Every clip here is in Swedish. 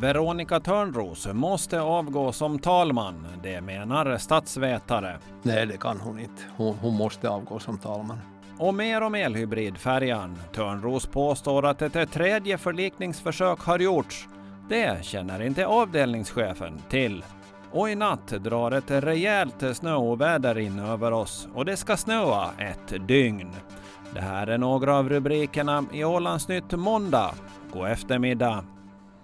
Veronica Törnros måste avgå som talman. Det menar statsvetare. Nej, det kan hon inte. Hon, hon måste avgå som talman. Och mer om elhybridfärjan. Törnros påstår att ett tredje förlikningsförsök har gjorts. Det känner inte avdelningschefen till. Och i natt drar ett rejält snöoväder in över oss och det ska snöa ett dygn. Det här är några av rubrikerna i Ålandsnytt måndag. God eftermiddag!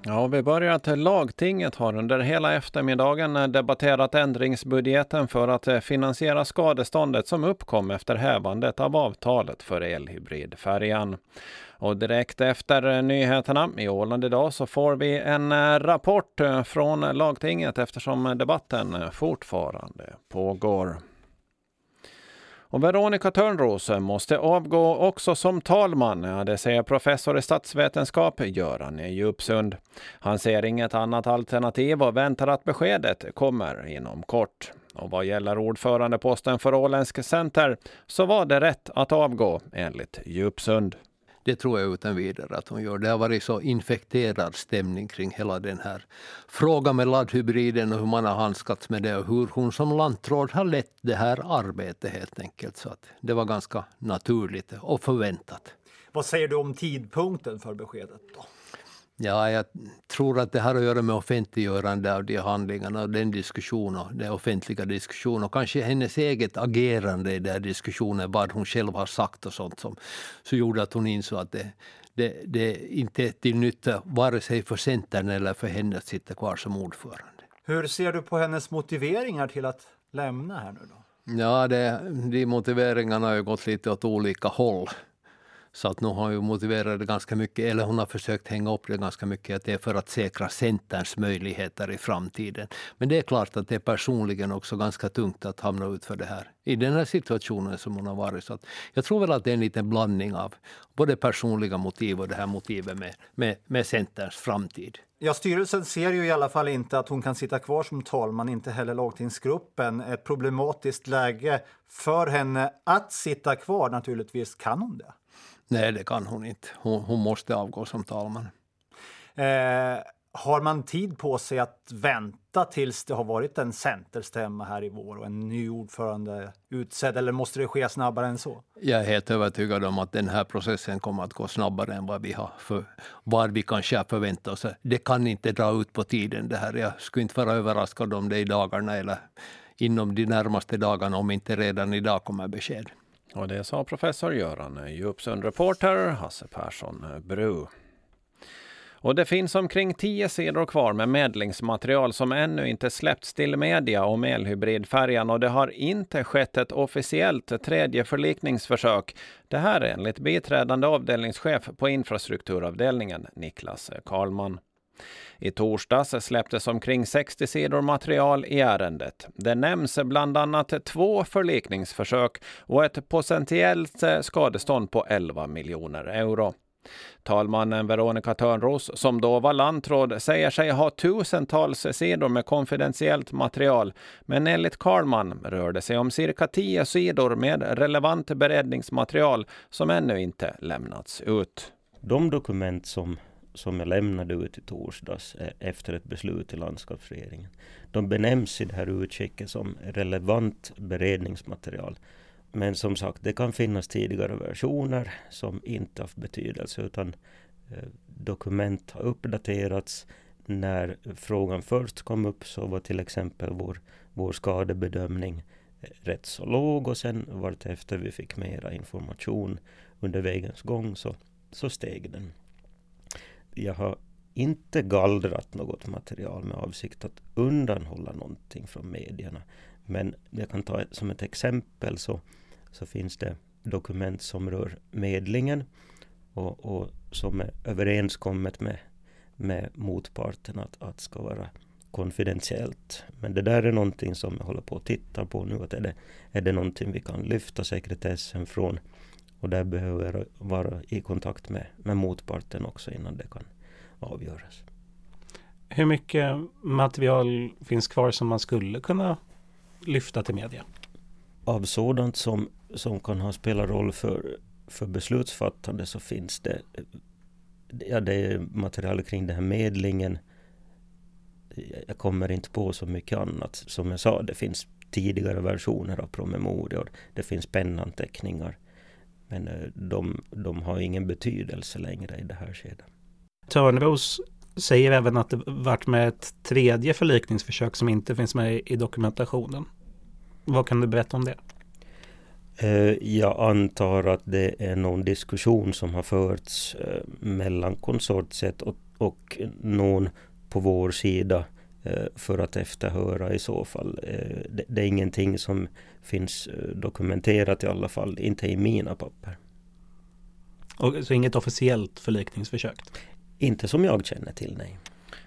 Ja, vi börjar att lagtinget har under hela eftermiddagen debatterat ändringsbudgeten för att finansiera skadeståndet som uppkom efter hävandet av avtalet för elhybridfärjan. Och direkt efter nyheterna i Åland idag så får vi en rapport från lagtinget eftersom debatten fortfarande pågår. Och Veronica Törnros måste avgå också som talman, det säger professor i statsvetenskap Göran Djupsund. Han ser inget annat alternativ och väntar att beskedet kommer inom kort. Och vad gäller ordförandeposten för Åländsk Center så var det rätt att avgå enligt Djupsund. Det tror jag utan vidare att hon gör. Det har varit så infekterad stämning kring hela den här frågan med laddhybriden och hur man har handskats med det och hur hon som lantråd har lett det här arbetet helt enkelt. Så att det var ganska naturligt och förväntat. Vad säger du om tidpunkten för beskedet? då? Ja, jag tror att det har att göra med offentliggörande av de handlingarna och den diskussionen, den offentliga diskussionen och kanske hennes eget agerande i den diskussionen, vad hon själv har sagt och sånt som så gjorde att hon insåg att det, det, det inte är till nytta vare sig för Centern eller för henne att sitta kvar som ordförande. Hur ser du på hennes motiveringar till att lämna här nu då? Ja, det, de motiveringarna har ju gått lite åt olika håll. Så att nu har hon motiverat det ganska mycket, eller hon har försökt hänga upp det ganska mycket, att det är för att säkra Centerns möjligheter i framtiden. Men det är klart att det är personligen också ganska tungt att hamna ut för det här i den här situationen som hon har varit. Så jag tror väl att det är en liten blandning av både personliga motiv och det här motivet med, med, med Centerns framtid. Ja, styrelsen ser ju i alla fall inte att hon kan sitta kvar som talman, inte heller lagtingsgruppen. Ett problematiskt läge för henne att sitta kvar, naturligtvis. Kan hon det? Nej, det kan hon inte. Hon, hon måste avgå som talman. Eh, har man tid på sig att vänta tills det har varit en centerstämma här i vår och en ny ordförande utsedd eller måste det ske snabbare än så? Jag är helt övertygad om att den här processen kommer att gå snabbare än vad vi har för, vad vi kanske har förväntat oss. Det kan inte dra ut på tiden det här. Jag skulle inte vara överraskad om det i dagarna eller inom de närmaste dagarna, om inte redan idag kommer besked. Och det sa professor Göran Djupsund, reporter Hasse Persson Bru. Och det finns omkring tio sidor kvar med medlingsmaterial som ännu inte släppts till media om elhybridfärjan och det har inte skett ett officiellt tredje förlikningsförsök. Det här är enligt biträdande avdelningschef på infrastrukturavdelningen Niklas Karlman. I torsdags släpptes omkring 60 sidor material i ärendet. Det nämns bland annat två förlikningsförsök och ett potentiellt eh, skadestånd på 11 miljoner euro. Talmannen Veronica Törnros, som då var lantråd, säger sig ha tusentals sidor med konfidentiellt material, men enligt Karlman rör det sig om cirka tio sidor med relevant beredningsmaterial som ännu inte lämnats ut. De dokument som som jag lämnade ut i torsdags eh, efter ett beslut i landskapsregeringen. De benämns i det här utskicket som relevant beredningsmaterial. Men som sagt, det kan finnas tidigare versioner som inte haft betydelse utan eh, dokument har uppdaterats. När frågan först kom upp så var till exempel vår, vår skadebedömning eh, rätt så låg och sen vartefter vi fick mera information under vägens gång så, så steg den jag har inte gallrat något material med avsikt att undanhålla någonting från medierna. Men jag kan ta som ett exempel så, så finns det dokument som rör medlingen och, och som är överenskommet med, med motparten att, att ska vara konfidentiellt. Men det där är någonting som jag håller på att titta på nu. Att är, det, är det någonting vi kan lyfta sekretessen från och där behöver jag vara i kontakt med, med motparten också innan det kan avgöras. Hur mycket material finns kvar som man skulle kunna lyfta till media? Av sådant som, som kan ha spelat roll för, för beslutsfattande så finns det, ja, det är material kring den här medlingen. jag kommer inte på så mycket annat. Som jag sa, det finns tidigare versioner av promemorior. Det finns pennanteckningar. Men eh, de, de har ingen betydelse längre i det här skedet. Törnros säger även att det varit med ett tredje förlikningsförsök som inte finns med i dokumentationen. Vad kan du berätta om det? Eh, jag antar att det är någon diskussion som har förts eh, mellan konsortiet och, och någon på vår sida för att efterhöra i så fall. Det är ingenting som finns dokumenterat i alla fall, inte i mina papper. Och, så inget officiellt förlikningsförsök? Inte som jag känner till, nej.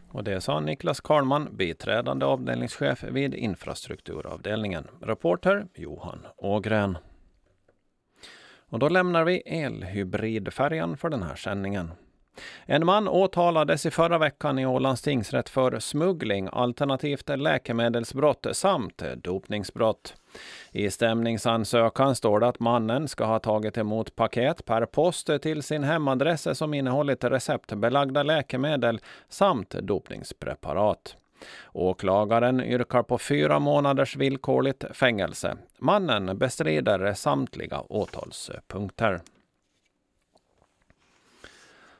Och det sa Niklas Karlman, biträdande avdelningschef vid infrastrukturavdelningen. Reporter Johan Ågren. Och då lämnar vi elhybridfärjan för den här sändningen. En man åtalades i förra veckan i Ålands tingsrätt för smuggling alternativt läkemedelsbrott samt dopningsbrott. I stämningsansökan står det att mannen ska ha tagit emot paket per post till sin hemadress som innehållit receptbelagda läkemedel samt dopningspreparat. Åklagaren yrkar på fyra månaders villkorligt fängelse. Mannen bestrider samtliga åtalspunkter.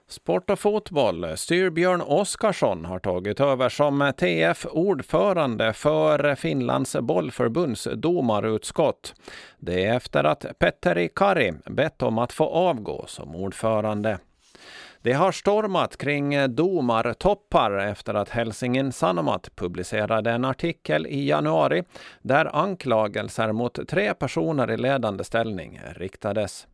Sport och fotboll. Styrbjörn Oskarsson har tagit över som TF-ordförande för Finlands bollförbunds domarutskott. Det är efter att Petteri Kari bett om att få avgå som ordförande. Det har stormat kring domartoppar efter att Helsingin Sanomat publicerade en artikel i januari där anklagelser mot tre personer i ledande ställning riktades.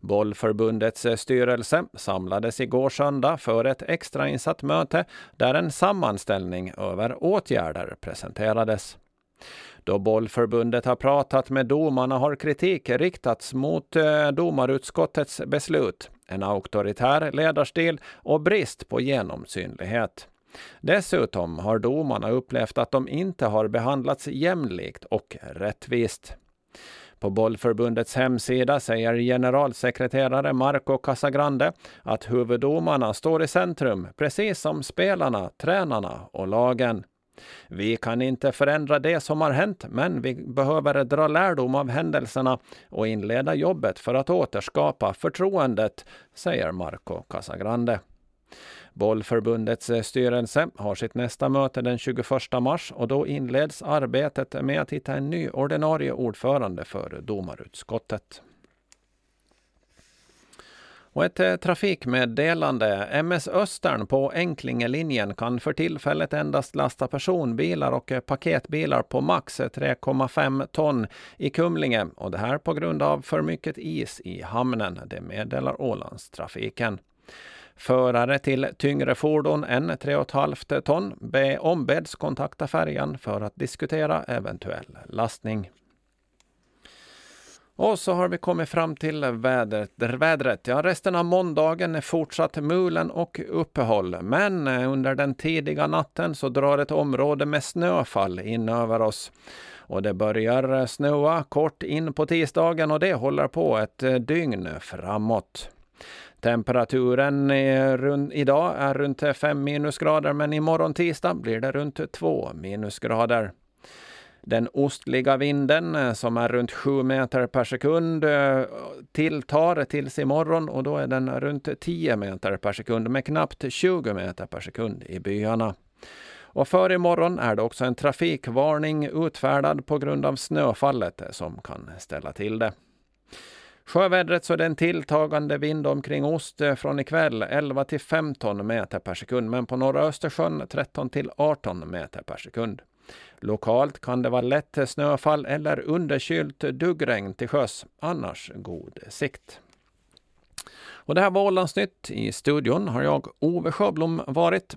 Bollförbundets styrelse samlades igår söndag för ett extrainsatt möte där en sammanställning över åtgärder presenterades. Då bollförbundet har pratat med domarna har kritik riktats mot eh, domarutskottets beslut, en auktoritär ledarstil och brist på genomsynlighet. Dessutom har domarna upplevt att de inte har behandlats jämlikt och rättvist. På bollförbundets hemsida säger generalsekreterare Marco Casagrande att huvuddomarna står i centrum, precis som spelarna, tränarna och lagen. Vi kan inte förändra det som har hänt, men vi behöver dra lärdom av händelserna och inleda jobbet för att återskapa förtroendet, säger Marco Casagrande. Bollförbundets eh, styrelse har sitt nästa möte den 21 mars och då inleds arbetet med att hitta en ny ordinarie ordförande för domarutskottet. Och ett eh, trafikmeddelande. MS Östern på Enklingelinjen kan för tillfället endast lasta personbilar och eh, paketbilar på max 3,5 ton i Kumlinge och det här på grund av för mycket is i hamnen. Det meddelar Ålandstrafiken. Förare till tyngre fordon än 3,5 ton be ombeds kontakta färjan för att diskutera eventuell lastning. Och så har vi kommit fram till vädret. vädret. Ja, resten av måndagen är fortsatt mulen och uppehåll. Men under den tidiga natten så drar ett område med snöfall in över oss. Och det börjar snöa kort in på tisdagen och det håller på ett dygn framåt. Temperaturen är idag är runt 5 minusgrader men imorgon tisdag blir det runt 2 minusgrader. Den ostliga vinden eh, som är runt 7 meter per sekund eh, tilltar tills imorgon och då är den runt 10 meter per sekund med knappt 20 meter per sekund i byarna. Och för imorgon är det också en trafikvarning utfärdad på grund av snöfallet eh, som kan ställa till det. Sjövädret så är det en tilltagande vind omkring ost eh, från ikväll 11 till 15 meter per sekund, men på norra Östersjön 13 till 18 meter per sekund. Lokalt kan det vara lätt snöfall eller underkylt duggregn till sjöss, annars god sikt. Och det här var Ålandsnytt. I studion har jag, Ove Sjöblom, varit.